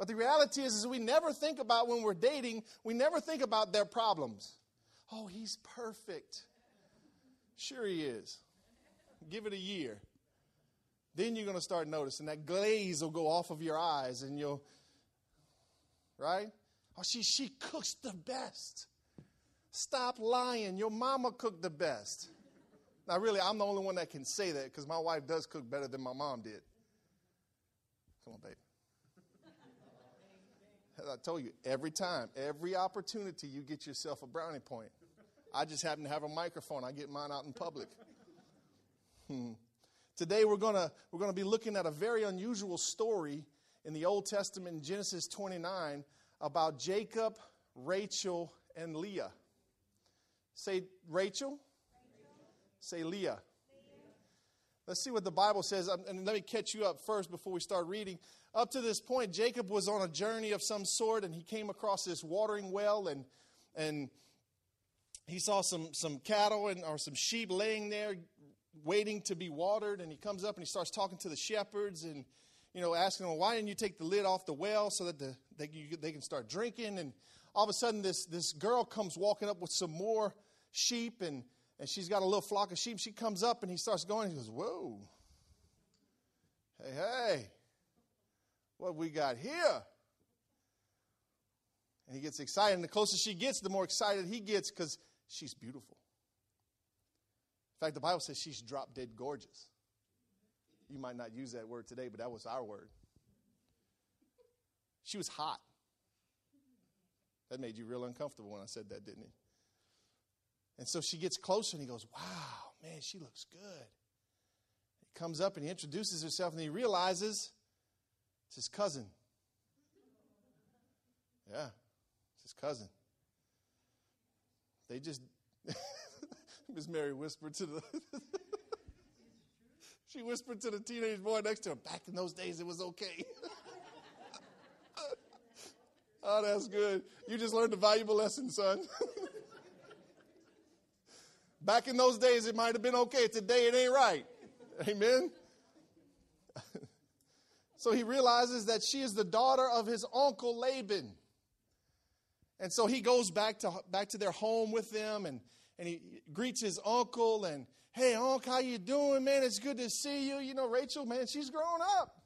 But the reality is, is we never think about when we're dating, we never think about their problems. Oh, he's perfect. Sure, he is. Give it a year. Then you're going to start noticing that glaze will go off of your eyes and you'll, right? Oh, she, she cooks the best. Stop lying. Your mama cooked the best. Now, really, I'm the only one that can say that because my wife does cook better than my mom did. Come on, babe. I told you, every time, every opportunity, you get yourself a brownie point. I just happen to have a microphone. I get mine out in public. Hmm. Today we're gonna we're gonna be looking at a very unusual story in the Old Testament in Genesis 29 about Jacob, Rachel, and Leah. Say Rachel. Rachel. Say Leah. Let's see what the Bible says. Um, and let me catch you up first before we start reading. Up to this point, Jacob was on a journey of some sort, and he came across this watering well, and and he saw some some cattle and or some sheep laying there, waiting to be watered. And he comes up and he starts talking to the shepherds and you know asking them, "Why didn't you take the lid off the well so that the they, they can start drinking?" And all of a sudden, this this girl comes walking up with some more sheep and and she's got a little flock of sheep. She comes up and he starts going. He goes, "Whoa, hey, hey, what we got here?" And he gets excited. And the closer she gets, the more excited he gets because she's beautiful. In fact, the Bible says she's drop dead gorgeous. You might not use that word today, but that was our word. She was hot. That made you real uncomfortable when I said that, didn't it? And so she gets closer and he goes, Wow, man, she looks good. He comes up and he introduces himself and he realizes it's his cousin. Yeah, it's his cousin. They just, Miss Mary whispered to the, she whispered to the teenage boy next to her, back in those days it was okay. oh, that's good. You just learned a valuable lesson, son. Back in those days, it might have been okay. Today, it ain't right. Amen. so he realizes that she is the daughter of his uncle Laban. And so he goes back to back to their home with them and, and he greets his uncle and hey uncle how you doing man it's good to see you you know rachel man she's grown up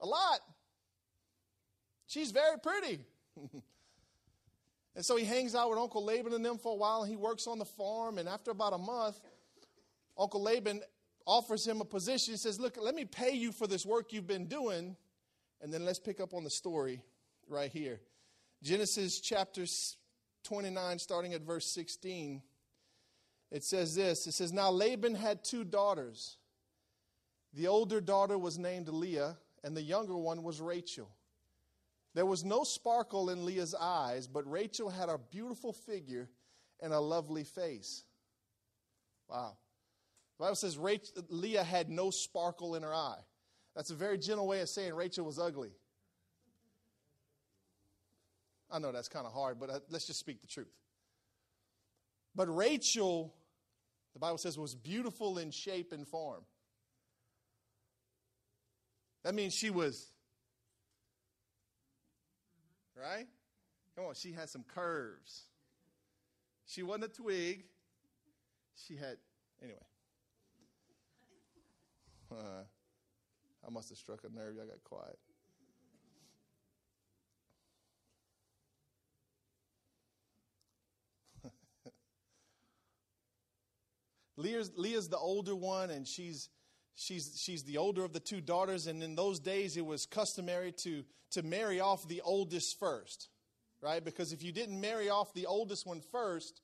a lot she's very pretty and so he hangs out with uncle laban and them for a while and he works on the farm and after about a month uncle laban offers him a position he says look let me pay you for this work you've been doing and then let's pick up on the story right here Genesis chapter 29, starting at verse 16, it says this It says, Now Laban had two daughters. The older daughter was named Leah, and the younger one was Rachel. There was no sparkle in Leah's eyes, but Rachel had a beautiful figure and a lovely face. Wow. The Bible says Rachel, Leah had no sparkle in her eye. That's a very gentle way of saying Rachel was ugly. I know that's kind of hard, but uh, let's just speak the truth. But Rachel, the Bible says, was beautiful in shape and form. That means she was, right? Come on, she had some curves. She wasn't a twig. She had, anyway. Uh, I must have struck a nerve. I got quiet. Leah's, Leah's the older one, and she's she's she's the older of the two daughters. And in those days, it was customary to to marry off the oldest first, right? Because if you didn't marry off the oldest one first,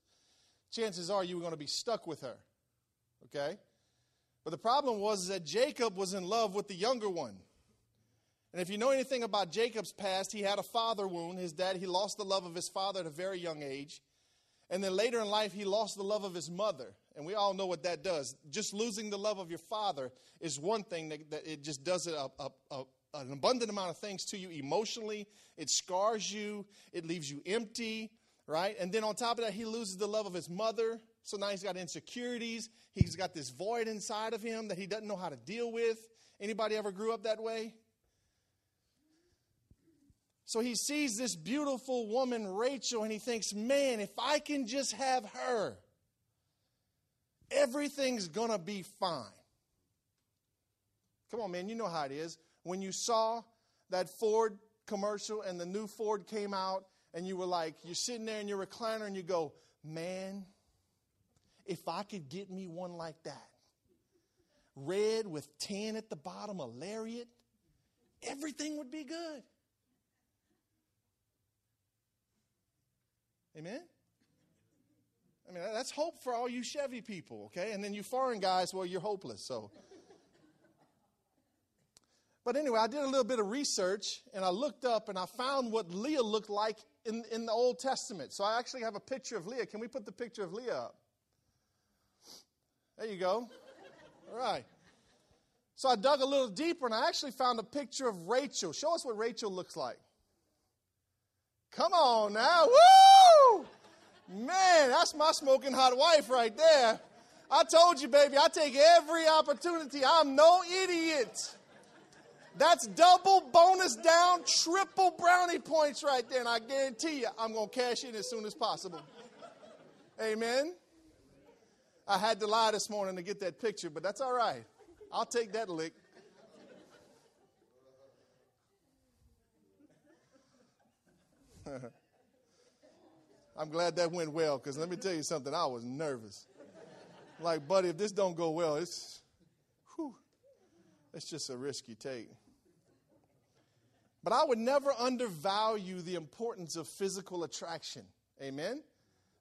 chances are you were going to be stuck with her. Okay. But the problem was that Jacob was in love with the younger one. And if you know anything about Jacob's past, he had a father wound. His dad, he lost the love of his father at a very young age. And then later in life, he lost the love of his mother. And we all know what that does. Just losing the love of your father is one thing that, that it just does a, a, a, an abundant amount of things to you emotionally. It scars you, it leaves you empty, right? And then on top of that, he loses the love of his mother. So now he's got insecurities. He's got this void inside of him that he doesn't know how to deal with. Anybody ever grew up that way? So he sees this beautiful woman, Rachel, and he thinks, man, if I can just have her, everything's going to be fine. Come on, man, you know how it is. When you saw that Ford commercial and the new Ford came out, and you were like, you're sitting there in your recliner and you go, man, if I could get me one like that, red with tan at the bottom, a lariat, everything would be good. Amen? I mean, that's hope for all you Chevy people, okay? And then you foreign guys, well, you're hopeless, so. But anyway, I did a little bit of research and I looked up and I found what Leah looked like in, in the Old Testament. So I actually have a picture of Leah. Can we put the picture of Leah up? There you go. All right. So I dug a little deeper and I actually found a picture of Rachel. Show us what Rachel looks like. Come on now. Woo! Man, that's my smoking hot wife right there. I told you, baby, I take every opportunity. I'm no idiot. That's double bonus down, triple brownie points right there. And I guarantee you, I'm going to cash in as soon as possible. Amen. I had to lie this morning to get that picture, but that's all right. I'll take that lick. I'm glad that went well because let me tell you something. I was nervous. Like, buddy, if this don't go well, it's, whew, it's just a risk you take. But I would never undervalue the importance of physical attraction. Amen?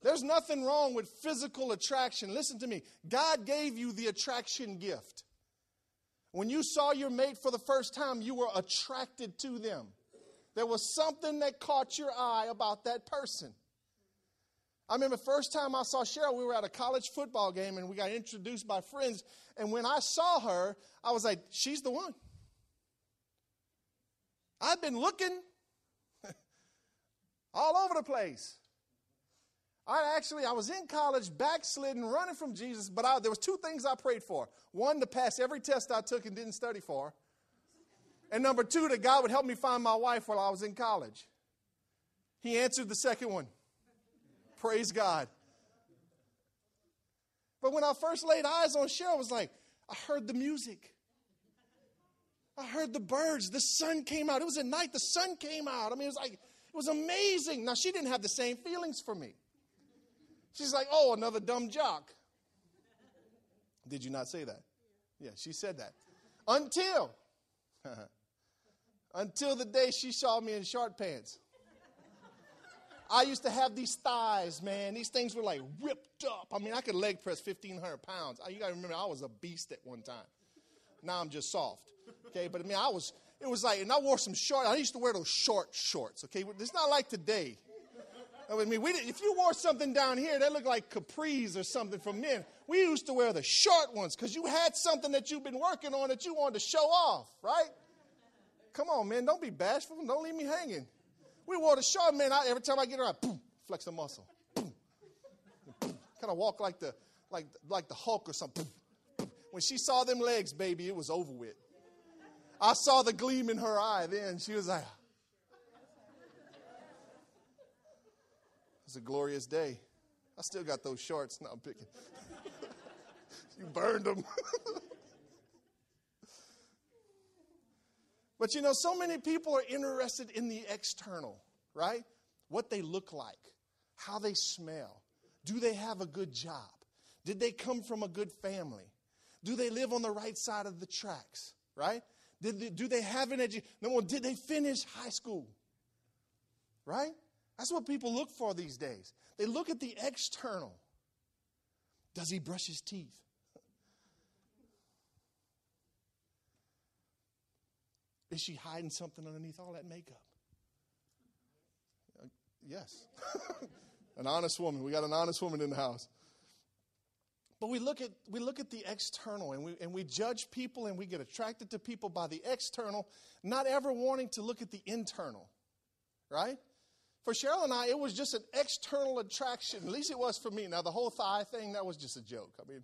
There's nothing wrong with physical attraction. Listen to me. God gave you the attraction gift. When you saw your mate for the first time, you were attracted to them. There was something that caught your eye about that person. I remember the first time I saw Cheryl, we were at a college football game and we got introduced by friends. And when I saw her, I was like, she's the one. I've been looking all over the place. I actually, I was in college, backslidden, running from Jesus, but I, there was two things I prayed for. One, to pass every test I took and didn't study for. And number two, that God would help me find my wife while I was in college. He answered the second one. Praise God. But when I first laid eyes on Cheryl, I was like, I heard the music. I heard the birds. The sun came out. It was at night. The sun came out. I mean, it was like, it was amazing. Now, she didn't have the same feelings for me. She's like, oh, another dumb jock. Did you not say that? Yeah, she said that. Until, until the day she saw me in short pants. I used to have these thighs, man. These things were like ripped up. I mean, I could leg press 1,500 pounds. You got to remember, I was a beast at one time. Now I'm just soft. Okay, but I mean, I was, it was like, and I wore some short, I used to wear those short shorts. Okay, it's not like today. I mean, we did, if you wore something down here that looked like capris or something for men, we used to wear the short ones because you had something that you've been working on that you wanted to show off, right? Come on, man, don't be bashful. Don't leave me hanging. We wore the short, man. I, every time I get around, boom, flex the muscle. Boom, boom. Kind of walk like the like like the Hulk or something. When she saw them legs, baby, it was over with. I saw the gleam in her eye then. She was like, ah. it was a glorious day. I still got those shorts. Now I'm picking. you burned them. but you know, so many people are interested in the external, right? What they look like, how they smell. Do they have a good job? Did they come from a good family? Do they live on the right side of the tracks? Right? Did they, do they have an education? Did they finish high school? Right? That's what people look for these days. They look at the external. Does he brush his teeth? Is she hiding something underneath all that makeup? Uh, yes. an honest woman. We got an honest woman in the house. But we look at, we look at the external and we, and we judge people and we get attracted to people by the external, not ever wanting to look at the internal, right? For Cheryl and I, it was just an external attraction. At least it was for me. Now, the whole thigh thing, that was just a joke. I mean,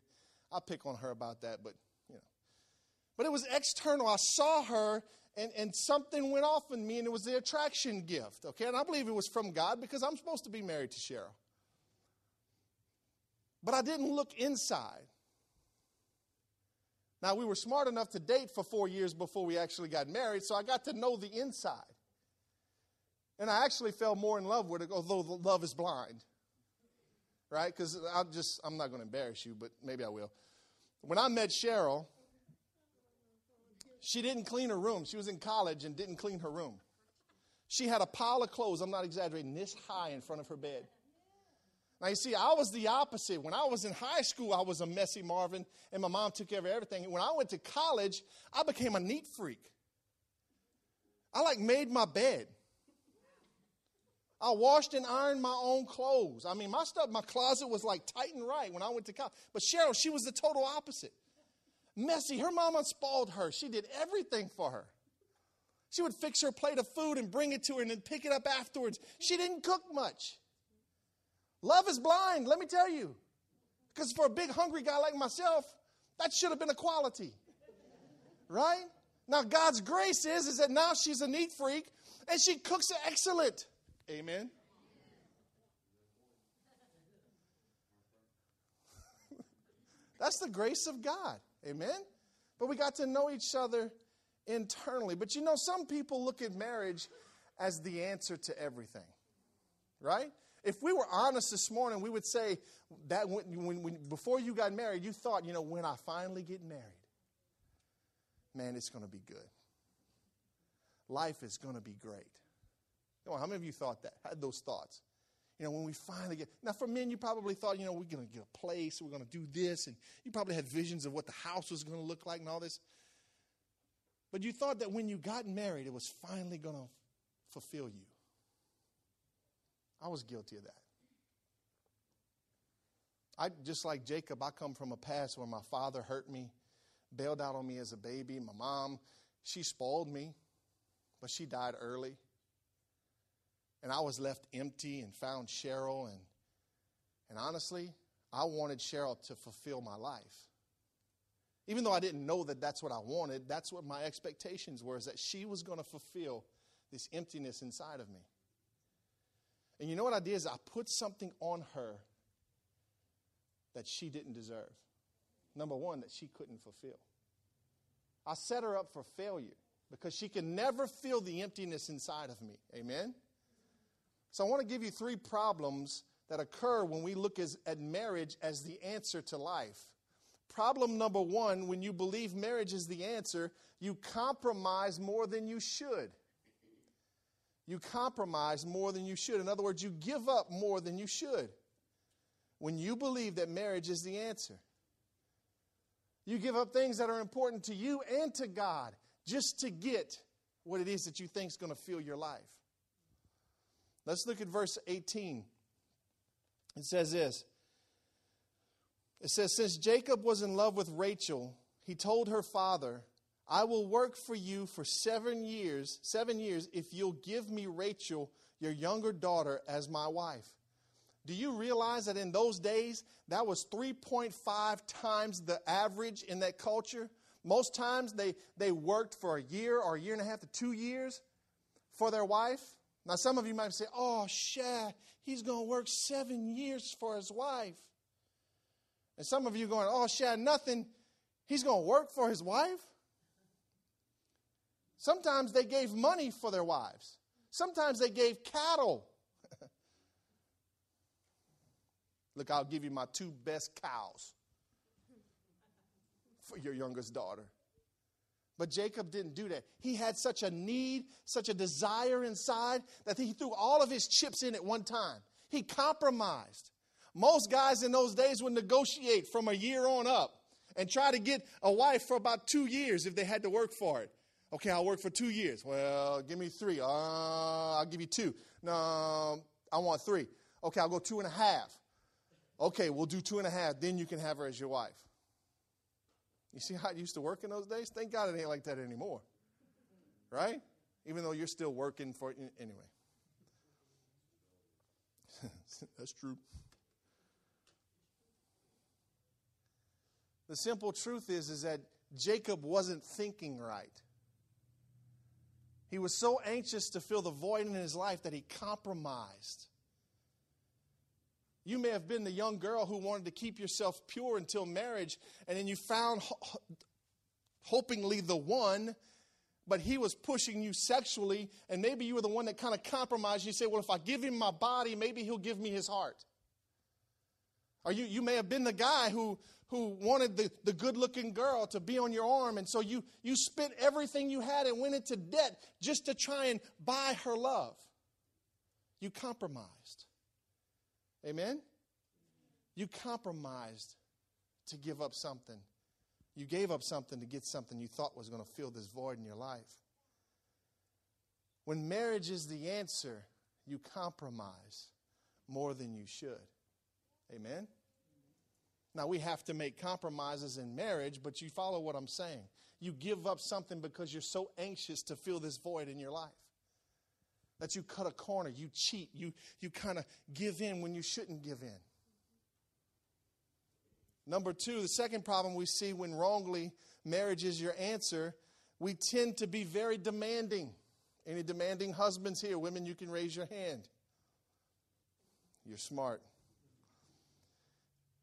I'll pick on her about that, but, you know. But it was external. I saw her and, and something went off in me, and it was the attraction gift. Okay, and I believe it was from God because I'm supposed to be married to Cheryl. But I didn't look inside. Now, we were smart enough to date for four years before we actually got married, so I got to know the inside. And I actually fell more in love with it, although love is blind. Right? Because I'm just, I'm not going to embarrass you, but maybe I will. When I met Cheryl, she didn't clean her room. She was in college and didn't clean her room. She had a pile of clothes, I'm not exaggerating, this high in front of her bed. Now, you see, I was the opposite. When I was in high school, I was a messy Marvin, and my mom took care of everything. When I went to college, I became a neat freak. I like made my bed. I washed and ironed my own clothes. I mean, my stuff, my closet was like tight and right when I went to college. But Cheryl, she was the total opposite. Messy. Her mama spoiled her. She did everything for her. She would fix her plate of food and bring it to her and then pick it up afterwards. She didn't cook much. Love is blind, let me tell you. Because for a big hungry guy like myself, that should have been a quality. Right? Now God's grace is is that now she's a neat freak and she cooks excellent. Amen. That's the grace of God. Amen. But we got to know each other internally. But you know, some people look at marriage as the answer to everything. Right? If we were honest this morning, we would say that when, when, when, before you got married, you thought, you know, when I finally get married, man, it's going to be good. Life is going to be great. Come on, how many of you thought that? Had those thoughts? You know, when we finally get. Now, for men, you probably thought, you know, we're going to get a place, we're going to do this, and you probably had visions of what the house was going to look like and all this. But you thought that when you got married, it was finally going to fulfill you. I was guilty of that. I just like Jacob, I come from a past where my father hurt me, bailed out on me as a baby. My mom, she spoiled me, but she died early. And I was left empty and found Cheryl and and honestly, I wanted Cheryl to fulfill my life. Even though I didn't know that that's what I wanted, that's what my expectations were is that she was going to fulfill this emptiness inside of me. And you know what I did is I put something on her that she didn't deserve. Number one, that she couldn't fulfill. I set her up for failure because she can never feel the emptiness inside of me. Amen? So I want to give you three problems that occur when we look as, at marriage as the answer to life. Problem number one when you believe marriage is the answer, you compromise more than you should you compromise more than you should. In other words, you give up more than you should when you believe that marriage is the answer. You give up things that are important to you and to God just to get what it is that you think is going to fill your life. Let's look at verse 18. It says this It says, Since Jacob was in love with Rachel, he told her father, I will work for you for seven years, seven years, if you'll give me Rachel, your younger daughter, as my wife. Do you realize that in those days, that was 3.5 times the average in that culture? Most times they, they worked for a year or a year and a half to two years for their wife. Now, some of you might say, oh, Shad, he's going to work seven years for his wife. And some of you going, oh, Shad, nothing. He's going to work for his wife? Sometimes they gave money for their wives. Sometimes they gave cattle. Look, I'll give you my two best cows for your youngest daughter. But Jacob didn't do that. He had such a need, such a desire inside that he threw all of his chips in at one time. He compromised. Most guys in those days would negotiate from a year on up and try to get a wife for about two years if they had to work for it. Okay, I'll work for two years. Well, give me three. Uh, I'll give you two. No, I want three. Okay, I'll go two and a half. Okay, we'll do two and a half. Then you can have her as your wife. You see how it used to work in those days? Thank God it ain't like that anymore. Right? Even though you're still working for it. Anyway. That's true. The simple truth is, is that Jacob wasn't thinking right. He was so anxious to fill the void in his life that he compromised. You may have been the young girl who wanted to keep yourself pure until marriage, and then you found ho- hopingly the one, but he was pushing you sexually, and maybe you were the one that kind of compromised. You say, Well, if I give him my body, maybe he'll give me his heart. Or you, you may have been the guy who, who wanted the, the good looking girl to be on your arm, and so you, you spent everything you had and went into debt just to try and buy her love. You compromised. Amen? You compromised to give up something. You gave up something to get something you thought was going to fill this void in your life. When marriage is the answer, you compromise more than you should. Amen? Now, we have to make compromises in marriage, but you follow what I'm saying. You give up something because you're so anxious to fill this void in your life. That you cut a corner, you cheat, you, you kind of give in when you shouldn't give in. Number two, the second problem we see when wrongly marriage is your answer, we tend to be very demanding. Any demanding husbands here? Women, you can raise your hand. You're smart.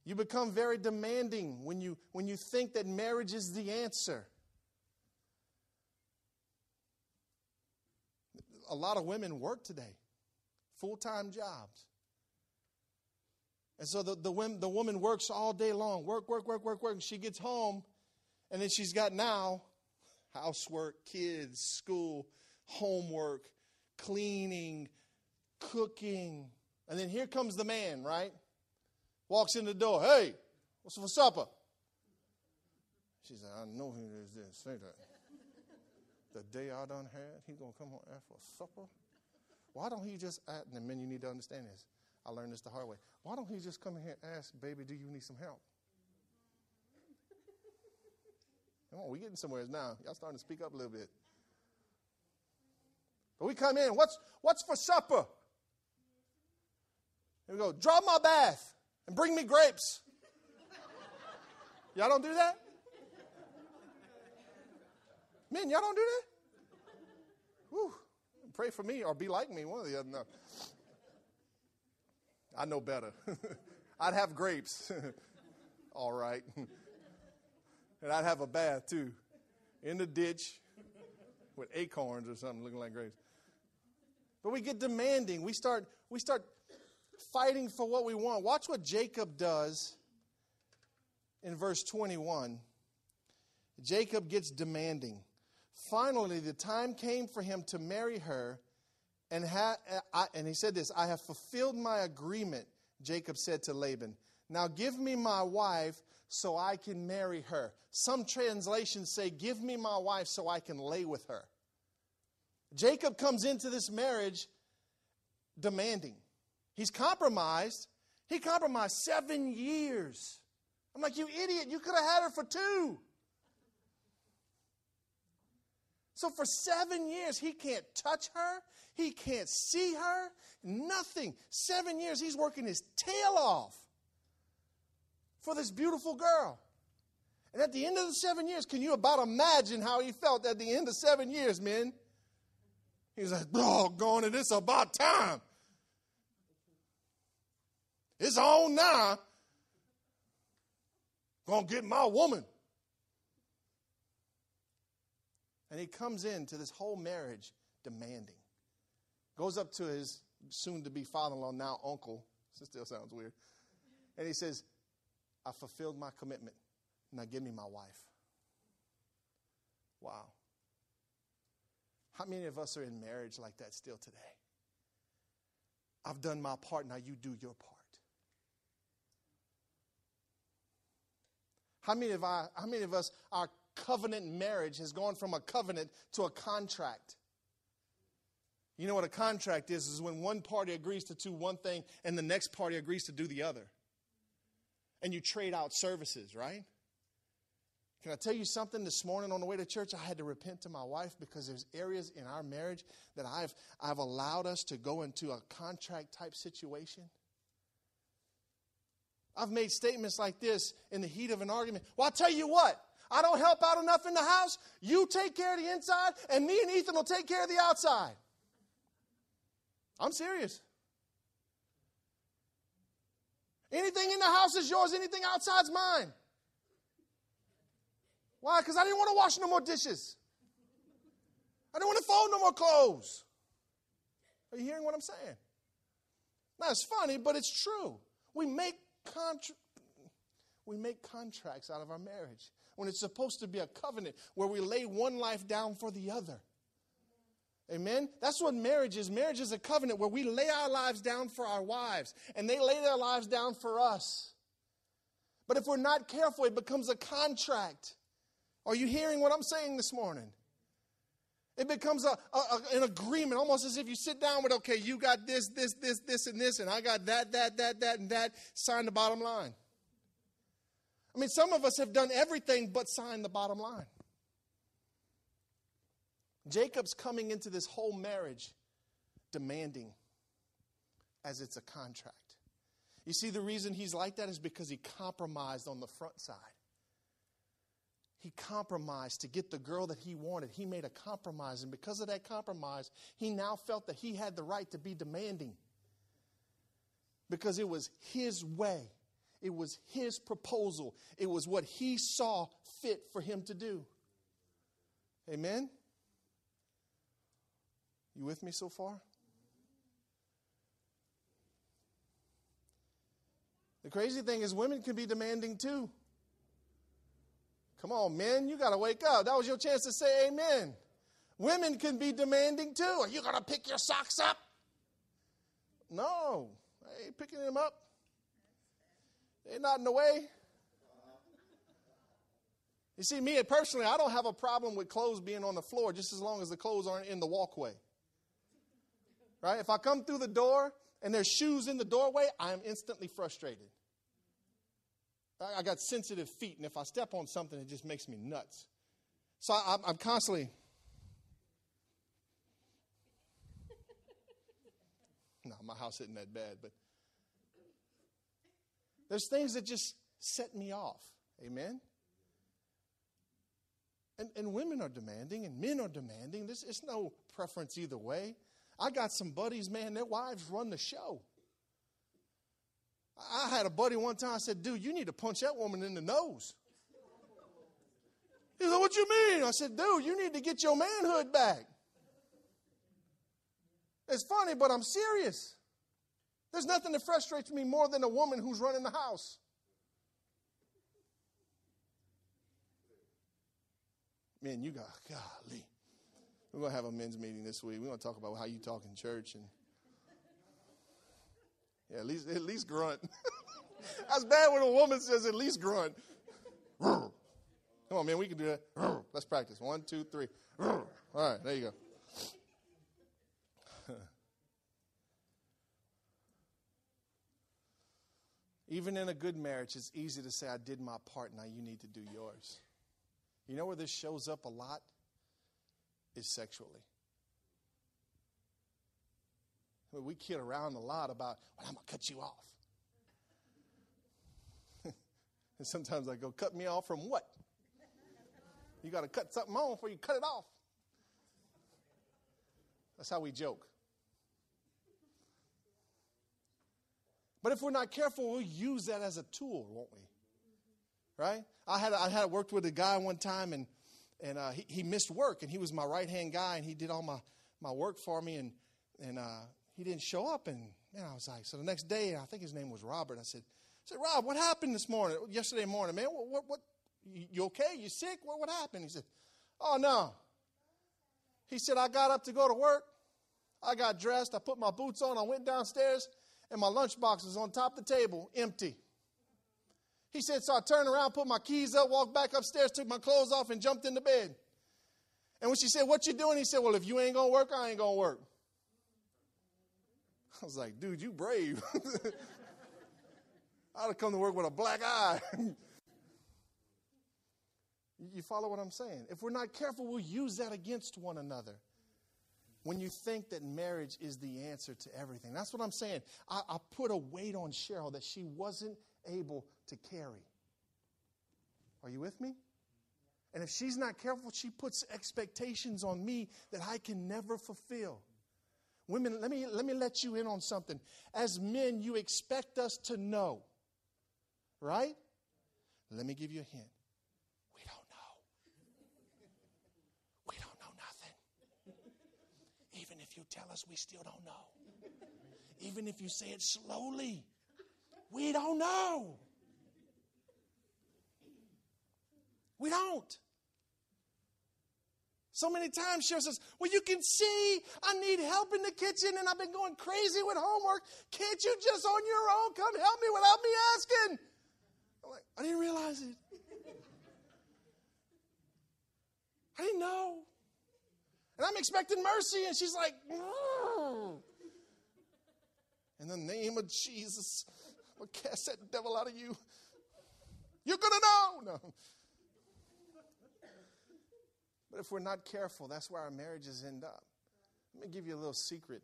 You become very demanding when you, when you think that marriage is the answer. A lot of women work today, full time jobs. And so the, the, women, the woman works all day long, work, work, work, work, work. And she gets home, and then she's got now housework, kids, school, homework, cleaning, cooking. And then here comes the man, right? Walks in the door. Hey, what's for supper? She said, I know who didn't say that. The day I done had, he gonna come home for supper? Why don't he just ask, and men you need to understand this. I learned this the hard way. Why don't he just come in here and ask, baby, do you need some help? Come on, we getting somewhere now. Y'all starting to speak up a little bit. But we come in, what's what's for supper? Here we go, draw my bath and bring me grapes. Y'all don't do that? Men, y'all don't do that? Whew. Pray for me or be like me, one of the other. No. I know better. I'd have grapes. All right. and I'd have a bath too. In the ditch with acorns or something looking like grapes. But we get demanding. We start we start fighting for what we want. Watch what Jacob does in verse 21. Jacob gets demanding. Finally, the time came for him to marry her, and, ha- I, and he said this I have fulfilled my agreement, Jacob said to Laban. Now give me my wife so I can marry her. Some translations say, Give me my wife so I can lay with her. Jacob comes into this marriage demanding. He's compromised. He compromised seven years. I'm like, you idiot, you could have had her for two. So for seven years, he can't touch her, he can't see her, nothing. Seven years, he's working his tail off for this beautiful girl. And at the end of the seven years, can you about imagine how he felt at the end of seven years, men? He's like, oh, going and it's about time. It's on now. Gonna get my woman. And he comes into this whole marriage demanding. Goes up to his soon to be father in law, now uncle. This still sounds weird. And he says, I fulfilled my commitment. Now give me my wife. Wow. How many of us are in marriage like that still today? I've done my part, now you do your part. How many of, I, how many of us, our covenant marriage has gone from a covenant to a contract. You know what a contract is? Is when one party agrees to do one thing and the next party agrees to do the other. And you trade out services, right? Can I tell you something this morning on the way to church? I had to repent to my wife because there's areas in our marriage that I've, I've allowed us to go into a contract type situation. I've made statements like this in the heat of an argument. Well, I'll tell you what, I don't help out enough in the house. You take care of the inside, and me and Ethan will take care of the outside. I'm serious. Anything in the house is yours, anything outside's mine. Why? Because I didn't want to wash no more dishes. I didn't want to fold no more clothes. Are you hearing what I'm saying? Now, it's funny, but it's true. We make, contra- we make contracts out of our marriage when it's supposed to be a covenant where we lay one life down for the other. Amen? That's what marriage is. Marriage is a covenant where we lay our lives down for our wives and they lay their lives down for us. But if we're not careful, it becomes a contract. Are you hearing what I'm saying this morning? It becomes a, a, an agreement, almost as if you sit down with, okay, you got this, this, this, this, and this, and I got that, that, that, that, and that. Sign the bottom line. I mean, some of us have done everything but sign the bottom line. Jacob's coming into this whole marriage demanding as it's a contract. You see, the reason he's like that is because he compromised on the front side. He compromised to get the girl that he wanted. He made a compromise, and because of that compromise, he now felt that he had the right to be demanding because it was his way, it was his proposal, it was what he saw fit for him to do. Amen? You with me so far? The crazy thing is, women can be demanding too. Come on, men, you got to wake up. That was your chance to say amen. Women can be demanding too. Are you going to pick your socks up? No, I ain't picking them up. They're not in the way. You see, me personally, I don't have a problem with clothes being on the floor just as long as the clothes aren't in the walkway. Right? If I come through the door and there's shoes in the doorway, I am instantly frustrated. I got sensitive feet, and if I step on something, it just makes me nuts. So I, am constantly. no, my house isn't that bad, but there's things that just set me off. Amen? And, and women are demanding, and men are demanding. This it's no preference either way. I got some buddies, man, their wives run the show. I had a buddy one time, I said, dude, you need to punch that woman in the nose. He said, what you mean? I said, dude, you need to get your manhood back. It's funny, but I'm serious. There's nothing that frustrates me more than a woman who's running the house. Man, you got, golly. We're going to have a men's meeting this week. We're going to talk about how you talk in church and yeah, at least at least grunt. That's bad when a woman says at least grunt. Come on, man, we can do that. Let's practice. One, two, three. All right, there you go. Even in a good marriage, it's easy to say, I did my part, now you need to do yours. You know where this shows up a lot? Is sexually. We kid around a lot about, well, I'm going to cut you off. and sometimes I go, cut me off from what? You got to cut something on before you cut it off. That's how we joke. But if we're not careful, we'll use that as a tool, won't we? Right? I had I had worked with a guy one time, and and uh, he, he missed work, and he was my right hand guy, and he did all my my work for me, and and uh, he didn't show up. And man, I was like, so the next day, I think his name was Robert. I said, I said, Rob, what happened this morning, yesterday morning, man? What, what, what you okay? You sick? What, what happened? He said, oh, no. He said, I got up to go to work. I got dressed. I put my boots on. I went downstairs, and my lunchbox was on top of the table, empty. He said, so I turned around, put my keys up, walked back upstairs, took my clothes off, and jumped into bed. And when she said, what you doing? He said, well, if you ain't to work, I ain't to work. I was like, dude, you brave. I'd have come to work with a black eye. you follow what I'm saying? If we're not careful, we'll use that against one another. When you think that marriage is the answer to everything. That's what I'm saying. I, I put a weight on Cheryl that she wasn't able to carry. Are you with me? And if she's not careful, she puts expectations on me that I can never fulfill. Women, let me, let me let you in on something. As men, you expect us to know, right? Let me give you a hint. We don't know. We don't know nothing. Even if you tell us, we still don't know. Even if you say it slowly, we don't know. We don't. So many times Cheryl says, Well, you can see I need help in the kitchen and I've been going crazy with homework. Can't you just on your own come help me without me asking? I'm like, I didn't realize it. I didn't know. And I'm expecting mercy, and she's like, mm. In the name of Jesus, I'll cast that devil out of you. You're going to know. No. But if we're not careful, that's where our marriages end up. Let me give you a little secret.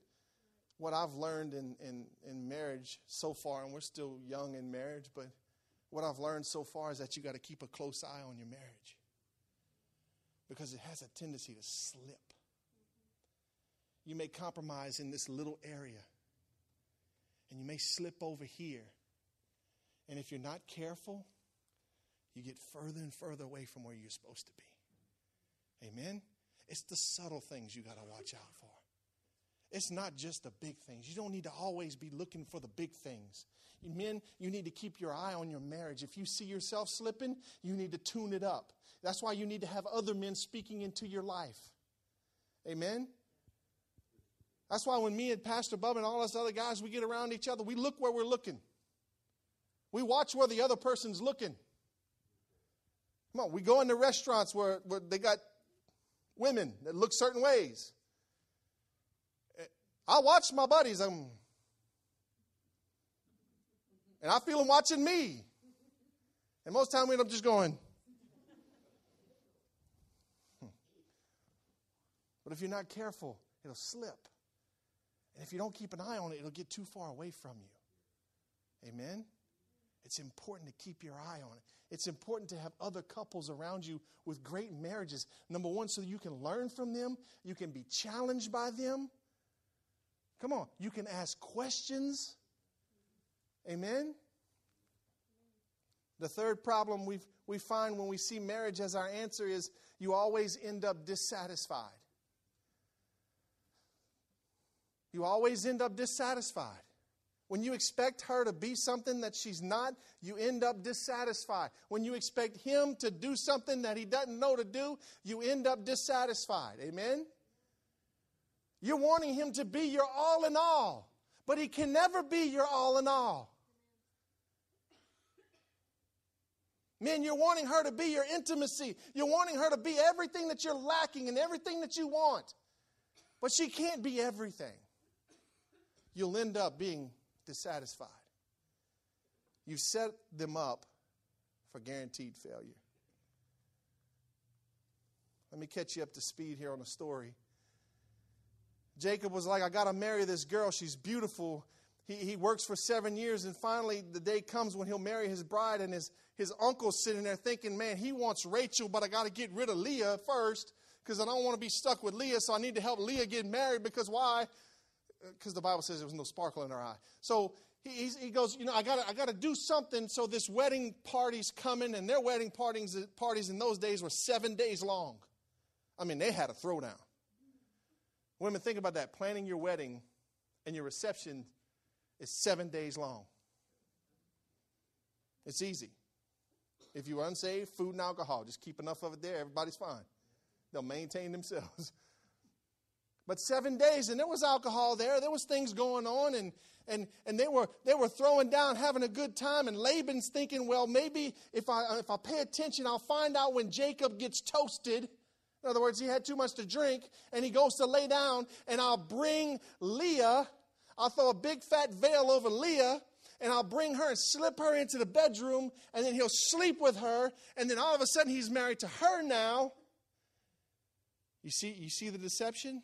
What I've learned in, in, in marriage so far, and we're still young in marriage, but what I've learned so far is that you got to keep a close eye on your marriage because it has a tendency to slip. You may compromise in this little area, and you may slip over here. And if you're not careful, you get further and further away from where you're supposed to be. Amen? It's the subtle things you got to watch out for. It's not just the big things. You don't need to always be looking for the big things. Men, you need to keep your eye on your marriage. If you see yourself slipping, you need to tune it up. That's why you need to have other men speaking into your life. Amen? That's why when me and Pastor Bub and all us other guys, we get around each other, we look where we're looking. We watch where the other person's looking. Come on, we go into restaurants where, where they got women that look certain ways. I watch my buddies, um, and I feel them watching me. And most time we end up just going. Hmm. But if you're not careful, it'll slip. And if you don't keep an eye on it, it'll get too far away from you. Amen? It's important to keep your eye on it. It's important to have other couples around you with great marriages. Number one, so you can learn from them, you can be challenged by them. Come on, you can ask questions. Amen? The third problem we we find when we see marriage as our answer is you always end up dissatisfied. You always end up dissatisfied. When you expect her to be something that she's not, you end up dissatisfied. When you expect him to do something that he doesn't know to do, you end up dissatisfied. Amen? You're wanting him to be your all in all, but he can never be your all in all. Men, you're wanting her to be your intimacy. You're wanting her to be everything that you're lacking and everything that you want. But she can't be everything. You'll end up being dissatisfied. You set them up for guaranteed failure. Let me catch you up to speed here on the story. Jacob was like, I got to marry this girl. She's beautiful. He, he works for seven years, and finally, the day comes when he'll marry his bride, and his, his uncle's sitting there thinking, Man, he wants Rachel, but I got to get rid of Leah first because I don't want to be stuck with Leah, so I need to help Leah get married because why? Because the Bible says there was no sparkle in her eye. So he, he goes, you know, I got I got to do something. So this wedding party's coming, and their wedding parties parties in those days were seven days long. I mean, they had a throwdown. Women, think about that. Planning your wedding and your reception is seven days long. It's easy. If you're unsaved, food and alcohol, just keep enough of it there, everybody's fine. They'll maintain themselves. But seven days, and there was alcohol there. There was things going on, and and and they were they were throwing down, having a good time. And Laban's thinking, well, maybe if I if I pay attention, I'll find out when Jacob gets toasted. In other words, he had too much to drink, and he goes to lay down, and I'll bring Leah. I'll throw a big fat veil over Leah, and I'll bring her and slip her into the bedroom, and then he'll sleep with her, and then all of a sudden he's married to her now. You see, you see the deception?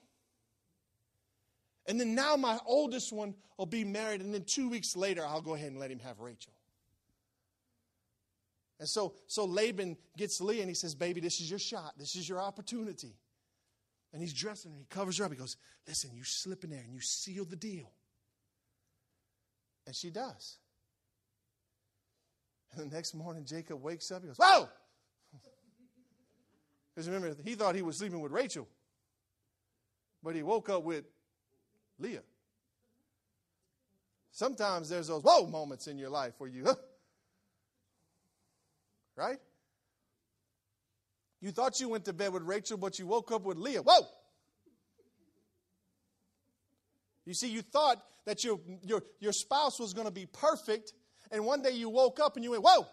And then now my oldest one will be married, and then two weeks later, I'll go ahead and let him have Rachel. And so, so Laban gets Leah and he says, Baby, this is your shot. This is your opportunity. And he's dressing her. He covers her up. He goes, Listen, you slip in there and you seal the deal. And she does. And the next morning, Jacob wakes up. He goes, Whoa! Because remember, he thought he was sleeping with Rachel. But he woke up with Leah. Sometimes there's those whoa moments in your life where you, huh? right? You thought you went to bed with Rachel, but you woke up with Leah. Whoa! You see, you thought that your, your, your spouse was going to be perfect, and one day you woke up and you went, Whoa!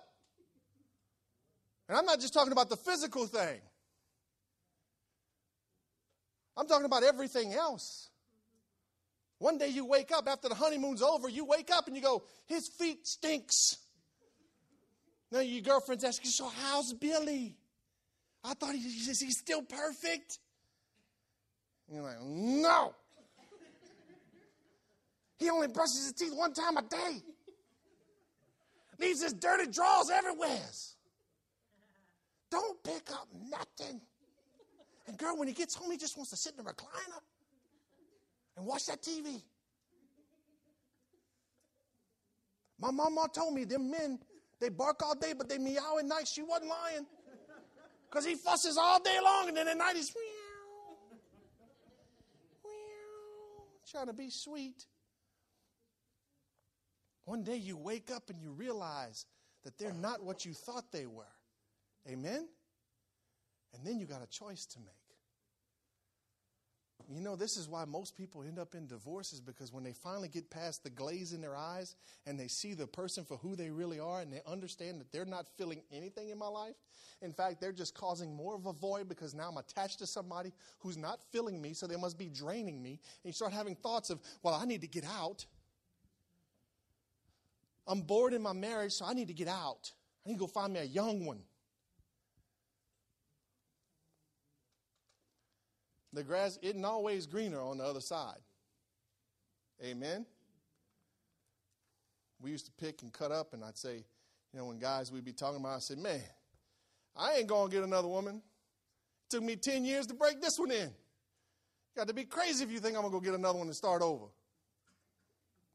And I'm not just talking about the physical thing, I'm talking about everything else. One day you wake up after the honeymoon's over, you wake up and you go, His feet stinks. Now your girlfriend's asking, you, So how's Billy? I thought he, he's still perfect. And you're like, No. He only brushes his teeth one time a day. Leaves his dirty drawers everywhere. Don't pick up nothing. And girl, when he gets home, he just wants to sit in the recliner and watch that TV. My mama told me them men, they bark all day, but they meow at night. She wasn't lying. Because he fusses all day long, and then at night he's meow, meow, trying to be sweet. One day you wake up and you realize that they're not what you thought they were. Amen? And then you got a choice to make. You know, this is why most people end up in divorces because when they finally get past the glaze in their eyes and they see the person for who they really are and they understand that they're not feeling anything in my life. In fact, they're just causing more of a void because now I'm attached to somebody who's not filling me, so they must be draining me. And you start having thoughts of, well, I need to get out. I'm bored in my marriage, so I need to get out. I need to go find me a young one. The grass isn't always greener on the other side. Amen. We used to pick and cut up, and I'd say, you know, when guys we'd be talking about, I said, man, I ain't to get another woman. It took me 10 years to break this one in. Got to be crazy if you think I'm to go get another one and start over.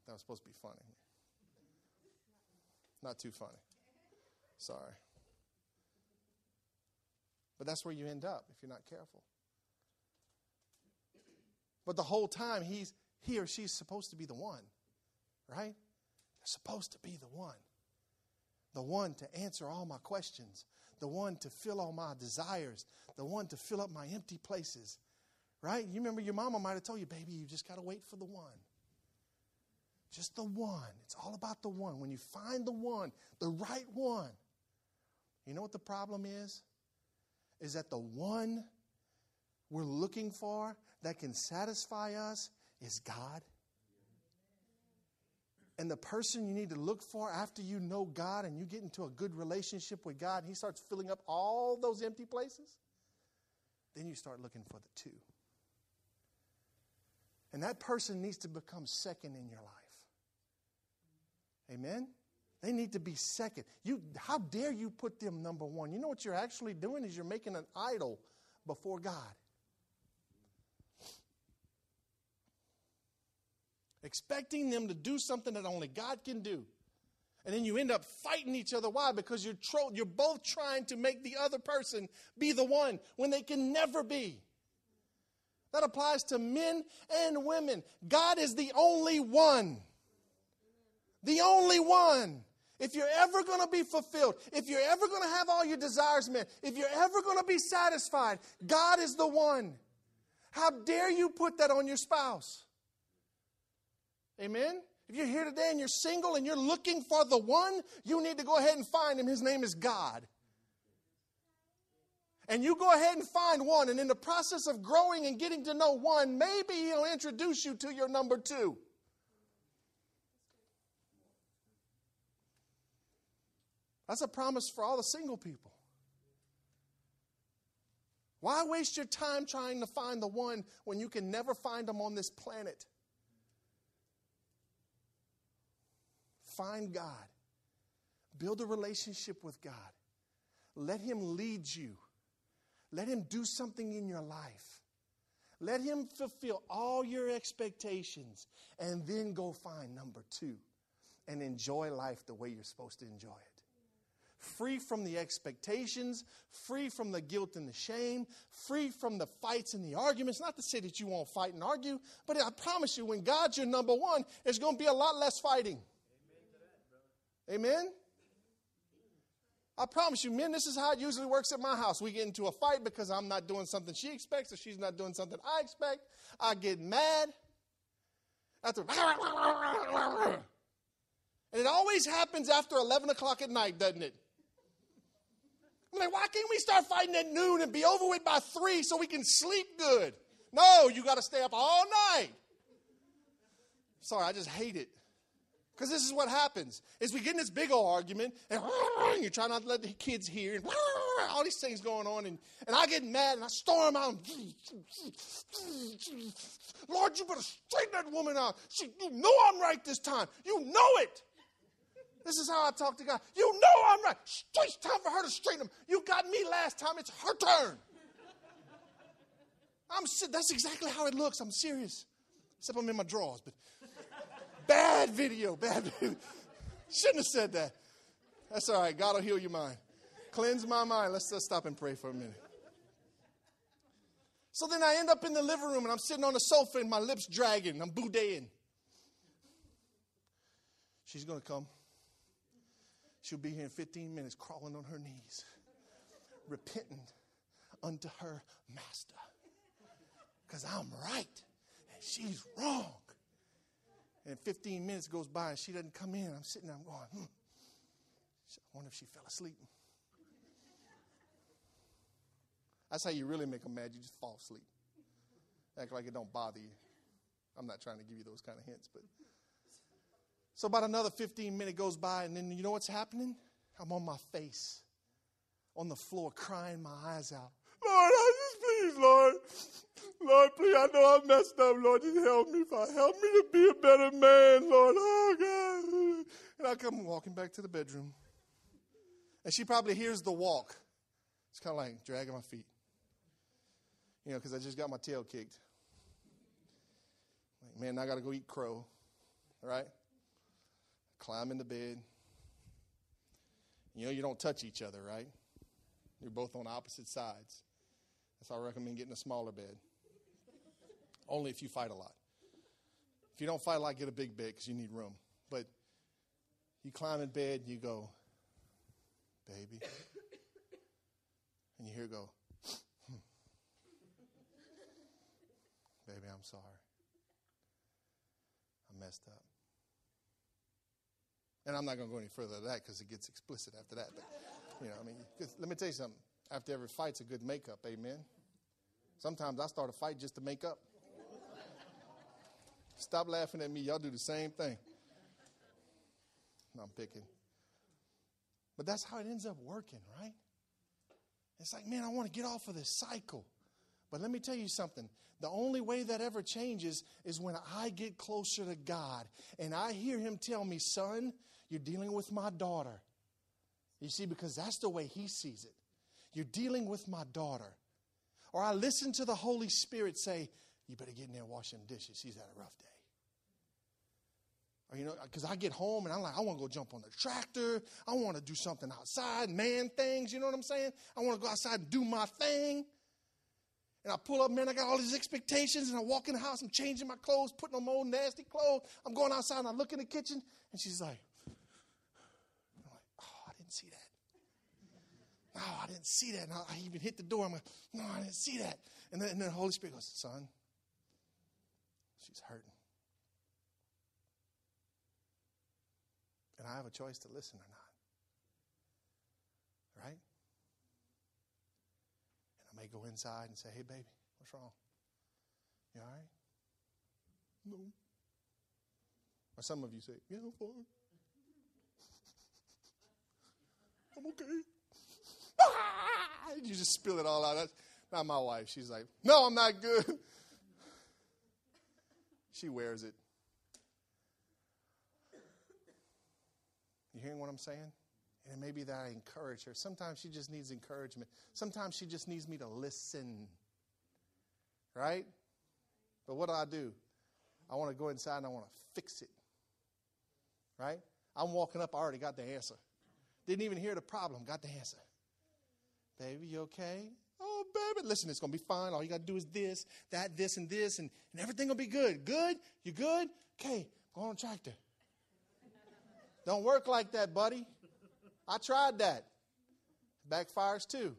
That was supposed to be funny. Not too funny. Sorry. But that's where you end up if you're not careful. But the whole time, he's, he or she's supposed to be the one, right? They're supposed to be the one. The one to answer all my questions, the one to fill all my desires, the one to fill up my empty places, right? You remember your mama might have told you, baby, you just got to wait for the one. Just the one. It's all about the one. When you find the one, the right one, you know what the problem is? Is that the one we're looking for that can satisfy us is God. And the person you need to look for after you know God and you get into a good relationship with God, He starts filling up all those empty places, then you start looking for the two. And that person needs to become second in your life. Amen? They need to be second. You, how dare you put them number one? You know what you're actually doing is you're making an idol before God. Expecting them to do something that only God can do. And then you end up fighting each other. Why? Because you're, tro- you're both trying to make the other person be the one when they can never be. That applies to men and women. God is the only one. The only one. If you're ever going to be fulfilled, if you're ever going to have all your desires met, if you're ever going to be satisfied, God is the one. How dare you put that on your spouse? Amen? If you're here today and you're single and you're looking for the one, you need to go ahead and find him. His name is God. And you go ahead and find one, and in the process of growing and getting to know one, maybe he'll introduce you to your number two. That's a promise for all the single people. Why waste your time trying to find the one when you can never find them on this planet? Find God. Build a relationship with God. let Him lead you. Let Him do something in your life. Let Him fulfill all your expectations and then go find number two and enjoy life the way you're supposed to enjoy it free from the expectations, free from the guilt and the shame, free from the fights and the arguments. Not to say that you won't fight and argue, but I promise you, when God's your number one, there's going to be a lot less fighting. Amen? I promise you, men, this is how it usually works at my house. We get into a fight because I'm not doing something she expects or she's not doing something I expect. I get mad. After, and it always happens after 11 o'clock at night, doesn't it? I'm like, why can't we start fighting at noon and be over with by three so we can sleep good? No, you got to stay up all night. Sorry, I just hate it. Because this is what happens: is we get in this big old argument, and you're trying not to let the kids hear, and all these things going on, and, and I get mad and I storm out. Lord, you better straighten that woman out. She, you know I'm right this time. You know it. This is how I talk to God. You know I'm right. It's time for her to straighten them. You got me last time. It's her turn. I'm that's exactly how it looks. I'm serious. Except I'm in my drawers, but bad video, bad video. Shouldn't have said that. That's all right. God will heal your mind. Cleanse my mind. Let's, let's stop and pray for a minute. So then I end up in the living room and I'm sitting on the sofa and my lips dragging. I'm boudéing. She's going to come. She'll be here in 15 minutes crawling on her knees, repenting unto her master. Because I'm right and she's wrong. And 15 minutes goes by and she doesn't come in. I'm sitting there, I'm going, hmm. I wonder if she fell asleep. That's how you really make them mad. You just fall asleep. Act like it don't bother you. I'm not trying to give you those kind of hints, but so about another 15 minutes goes by, and then you know what's happening? I'm on my face, on the floor, crying my eyes out. Lord, I just please, Lord. Lord, please, I know I messed up, Lord. Just help me, Father. Help me to be a better man, Lord. Oh, God. And I come walking back to the bedroom. And she probably hears the walk. It's kind of like dragging my feet. You know, because I just got my tail kicked. Like, man, I got to go eat crow. All right? climb into bed. You know, you don't touch each other, right? You're both on opposite sides. That's why I recommend getting a smaller bed. Only if you fight a lot. If you don't fight a lot, get a big bed because you need room. But you climb in bed, and you go, baby. And you hear go, hmm. baby, I'm sorry. I messed up. And I'm not going to go any further than that because it gets explicit after that. But, you know, I mean, let me tell you something. After every fight's a good makeup, amen? Sometimes I start a fight just to make up. Stop laughing at me. Y'all do the same thing. No, I'm picking. But that's how it ends up working, right? It's like, man, I want to get off of this cycle. But let me tell you something. The only way that ever changes is when I get closer to God and I hear Him tell me, son, you're dealing with my daughter. You see, because that's the way he sees it. You're dealing with my daughter. Or I listen to the Holy Spirit say, You better get in there and wash them dishes. She's had a rough day. Or, you know, because I get home and I'm like, I want to go jump on the tractor. I want to do something outside, man things. You know what I'm saying? I want to go outside and do my thing. And I pull up, man, I got all these expectations, and I walk in the house, I'm changing my clothes, putting on my old nasty clothes. I'm going outside, and I look in the kitchen, and she's like, I'm like, oh, I didn't see that. No, I didn't see that. And I, even hit the door. I'm like, no, I didn't see that. And then, and then the Holy Spirit goes, son, she's hurting. And I have a choice to listen or not. Right? And I may go inside and say, hey, baby, what's wrong? You all right? No. Or some of you say, yeah, I'm fine. I'm okay. You just spill it all out. That's not my wife. She's like, no, I'm not good. She wears it. You hearing what I'm saying? And it may be that I encourage her. Sometimes she just needs encouragement. Sometimes she just needs me to listen. Right? But what do I do? I want to go inside and I want to fix it. Right? I'm walking up, I already got the answer. Didn't even hear the problem, got the answer. Baby, you okay? Baby, listen, it's going to be fine. All you got to do is this, that, this, and this, and, and everything will be good. Good? You good? Okay, go on tractor. Don't work like that, buddy. I tried that. Backfires too.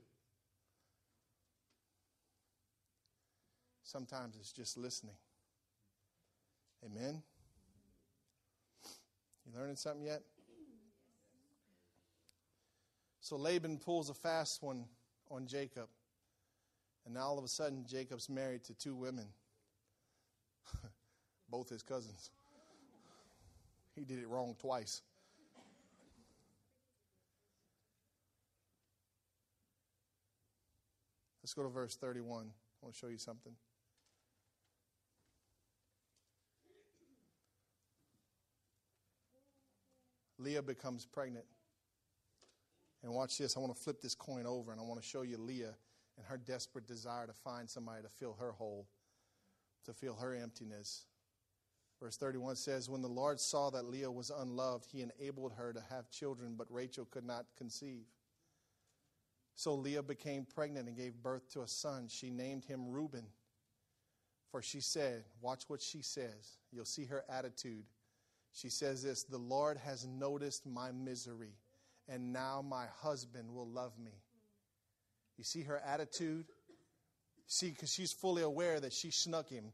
Sometimes it's just listening. Amen. You learning something yet? So Laban pulls a fast one on Jacob. And now all of a sudden, Jacob's married to two women, both his cousins. He did it wrong twice. Let's go to verse 31. I want to show you something. Leah becomes pregnant. And watch this. I want to flip this coin over and I want to show you Leah and her desperate desire to find somebody to fill her hole, to fill her emptiness. Verse 31 says, When the Lord saw that Leah was unloved, he enabled her to have children, but Rachel could not conceive. So Leah became pregnant and gave birth to a son. She named him Reuben. For she said, Watch what she says. You'll see her attitude. She says this The Lord has noticed my misery, and now my husband will love me. You see her attitude? See, because she's fully aware that she snuck him.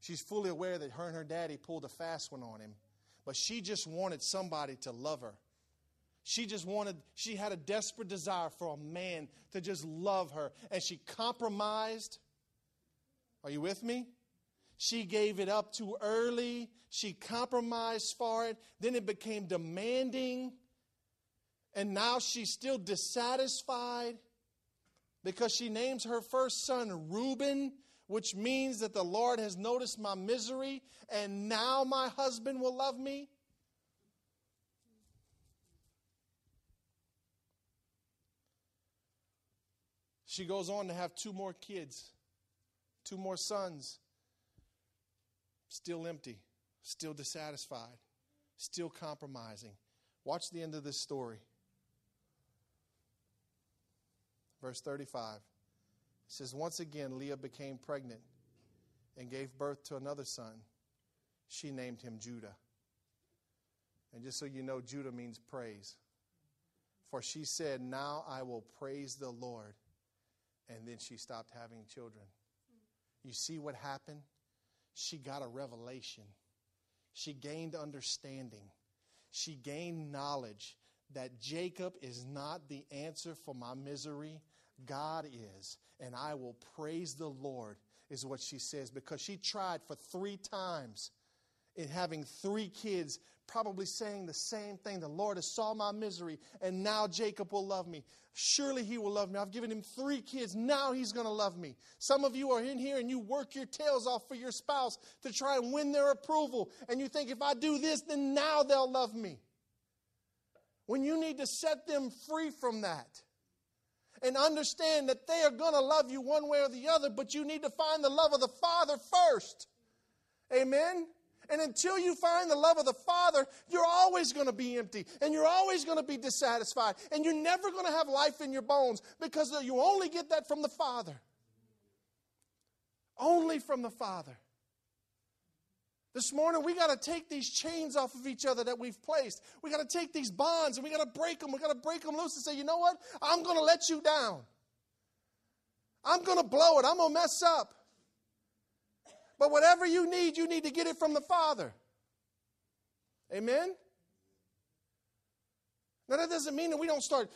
She's fully aware that her and her daddy pulled a fast one on him. But she just wanted somebody to love her. She just wanted, she had a desperate desire for a man to just love her. And she compromised. Are you with me? She gave it up too early. She compromised for it. Then it became demanding. And now she's still dissatisfied because she names her first son Reuben, which means that the Lord has noticed my misery and now my husband will love me. She goes on to have two more kids, two more sons. Still empty, still dissatisfied, still compromising. Watch the end of this story. Verse 35 it says, Once again, Leah became pregnant and gave birth to another son. She named him Judah. And just so you know, Judah means praise. For she said, Now I will praise the Lord and then she stopped having children. You see what happened? She got a revelation. She gained understanding. She gained knowledge that Jacob is not the answer for my misery. God is. And I will praise the Lord, is what she says, because she tried for three times in having three kids, probably saying the same thing. The Lord has saw my misery, and now Jacob will love me. Surely he will love me. I've given him three kids. Now he's going to love me. Some of you are in here and you work your tails off for your spouse to try and win their approval. And you think, if I do this, then now they'll love me. When you need to set them free from that and understand that they are going to love you one way or the other, but you need to find the love of the Father first. Amen? And until you find the love of the Father, you're always going to be empty and you're always going to be dissatisfied and you're never going to have life in your bones because you only get that from the Father. Only from the Father. This morning, we got to take these chains off of each other that we've placed. We got to take these bonds and we got to break them. We got to break them loose and say, you know what? I'm going to let you down. I'm going to blow it. I'm going to mess up. But whatever you need, you need to get it from the Father. Amen? Now, that doesn't mean that we don't start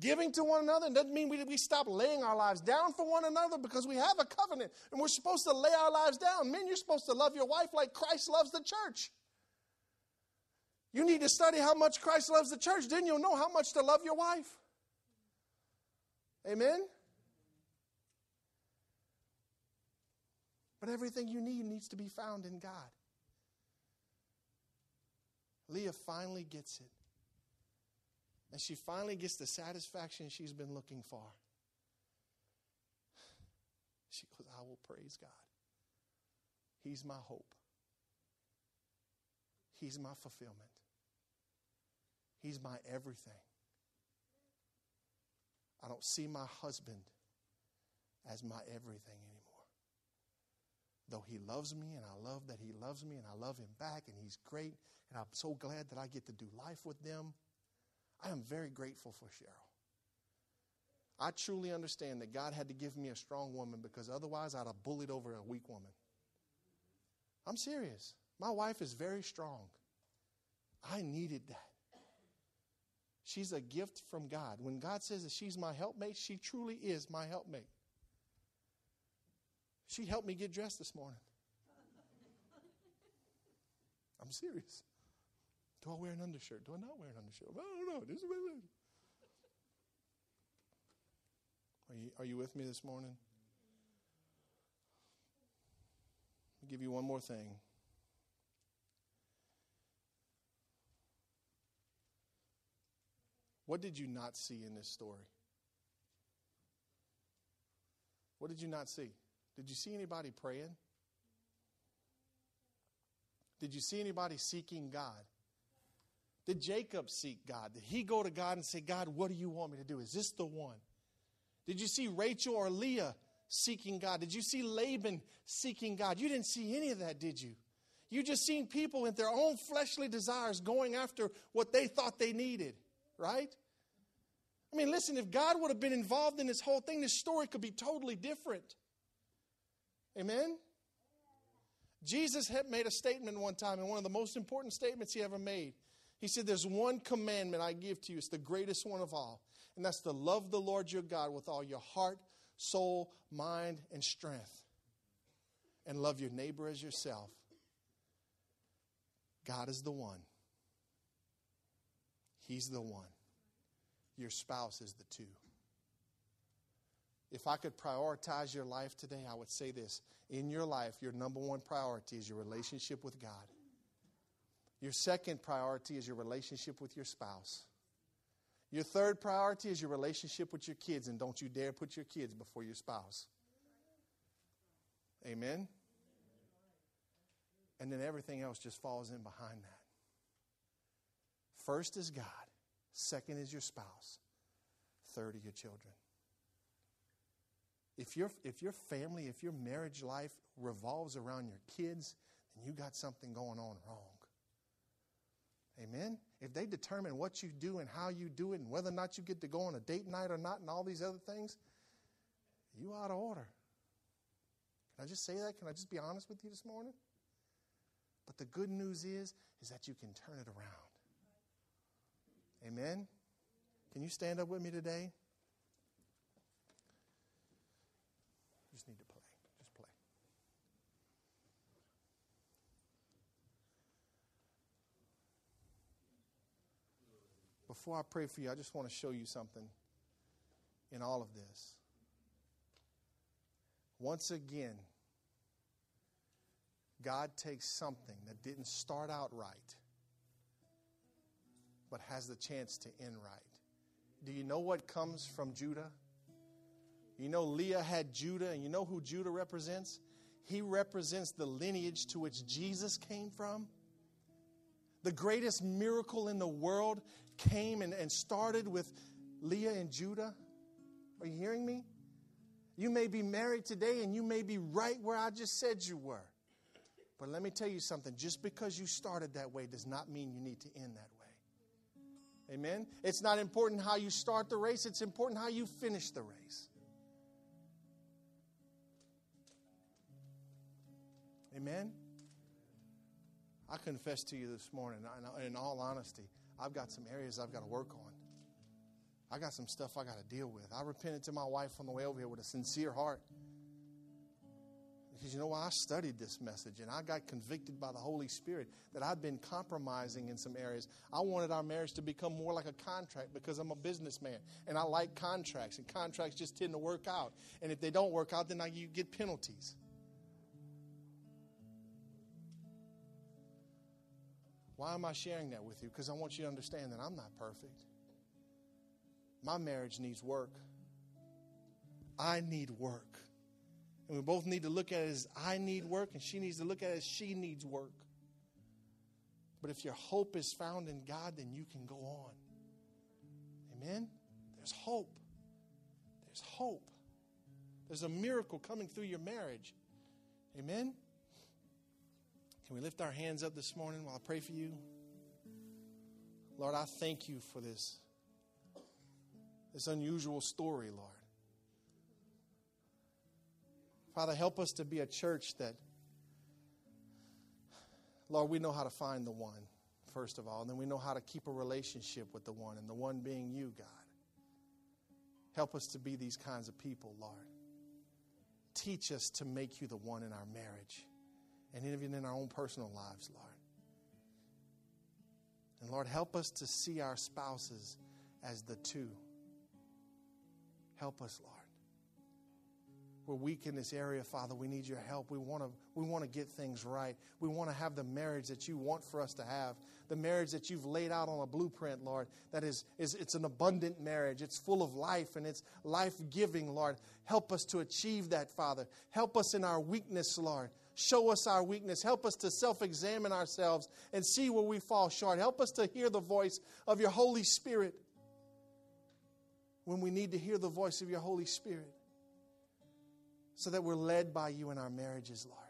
giving to one another. It doesn't mean we, we stop laying our lives down for one another because we have a covenant and we're supposed to lay our lives down. Men, you're supposed to love your wife like Christ loves the church. You need to study how much Christ loves the church, then you'll know how much to love your wife. Amen? But everything you need needs to be found in God. Leah finally gets it. And she finally gets the satisfaction she's been looking for. She goes, I will praise God. He's my hope. He's my fulfillment. He's my everything. I don't see my husband as my everything anymore. Though he loves me, and I love that he loves me, and I love him back, and he's great, and I'm so glad that I get to do life with them. I am very grateful for Cheryl. I truly understand that God had to give me a strong woman because otherwise I'd have bullied over a weak woman. I'm serious. My wife is very strong. I needed that. She's a gift from God. When God says that she's my helpmate, she truly is my helpmate. She helped me get dressed this morning. I'm serious. Do I wear an undershirt? Do I not wear an undershirt? I don't know. This is. Are you, are you with me this morning? I'll give you one more thing. What did you not see in this story? What did you not see? Did you see anybody praying? Did you see anybody seeking God? Did Jacob seek God? Did he go to God and say, God, what do you want me to do? Is this the one? Did you see Rachel or Leah seeking God? Did you see Laban seeking God? You didn't see any of that, did you? You just seen people with their own fleshly desires going after what they thought they needed, right? I mean, listen, if God would have been involved in this whole thing, this story could be totally different. Amen? Jesus had made a statement one time, and one of the most important statements he ever made. He said, There's one commandment I give to you. It's the greatest one of all. And that's to love the Lord your God with all your heart, soul, mind, and strength. And love your neighbor as yourself. God is the one. He's the one. Your spouse is the two. If I could prioritize your life today, I would say this. In your life, your number one priority is your relationship with God. Your second priority is your relationship with your spouse. Your third priority is your relationship with your kids, and don't you dare put your kids before your spouse. Amen? And then everything else just falls in behind that. First is God, second is your spouse, third are your children. If your, if your family, if your marriage life revolves around your kids, then you got something going on wrong. Amen? If they determine what you do and how you do it and whether or not you get to go on a date night or not and all these other things, you out of order. Can I just say that? Can I just be honest with you this morning? But the good news is, is that you can turn it around. Amen? Can you stand up with me today? just need to play. Just play. Before I pray for you, I just want to show you something in all of this. Once again, God takes something that didn't start out right, but has the chance to end right. Do you know what comes from Judah? You know, Leah had Judah, and you know who Judah represents? He represents the lineage to which Jesus came from. The greatest miracle in the world came and, and started with Leah and Judah. Are you hearing me? You may be married today and you may be right where I just said you were. But let me tell you something just because you started that way does not mean you need to end that way. Amen? It's not important how you start the race, it's important how you finish the race. Amen? I confess to you this morning, in all honesty, I've got some areas I've got to work on. I got some stuff I got to deal with. I repented to my wife on the way over here with a sincere heart. Because you know why? I studied this message and I got convicted by the Holy Spirit that I'd been compromising in some areas. I wanted our marriage to become more like a contract because I'm a businessman and I like contracts, and contracts just tend to work out. And if they don't work out, then I, you get penalties. Why am I sharing that with you? Because I want you to understand that I'm not perfect. my marriage needs work. I need work. And we both need to look at it as I need work, and she needs to look at it as she needs work. But if your hope is found in God, then you can go on. Amen? There's hope. There's hope. There's a miracle coming through your marriage. Amen? Can we lift our hands up this morning while I pray for you? Lord, I thank you for this, this unusual story, Lord. Father, help us to be a church that, Lord, we know how to find the one, first of all, and then we know how to keep a relationship with the one, and the one being you, God. Help us to be these kinds of people, Lord. Teach us to make you the one in our marriage and even in our own personal lives, Lord. And Lord, help us to see our spouses as the two. Help us, Lord. We're weak in this area, Father. We need your help. We want to we want to get things right. We want to have the marriage that you want for us to have. The marriage that you've laid out on a blueprint, Lord. That is, is it's an abundant marriage. It's full of life and it's life-giving, Lord. Help us to achieve that, Father. Help us in our weakness, Lord. Show us our weakness. Help us to self examine ourselves and see where we fall short. Help us to hear the voice of your Holy Spirit when we need to hear the voice of your Holy Spirit so that we're led by you in our marriages, Lord.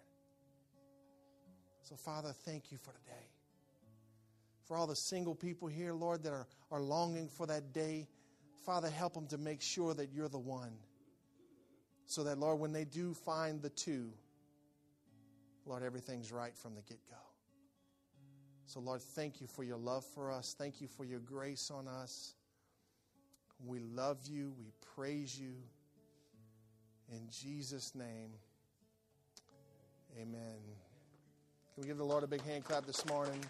So, Father, thank you for today. For all the single people here, Lord, that are, are longing for that day, Father, help them to make sure that you're the one. So that, Lord, when they do find the two, Lord, everything's right from the get go. So, Lord, thank you for your love for us. Thank you for your grace on us. We love you. We praise you. In Jesus' name, amen. Can we give the Lord a big hand clap this morning?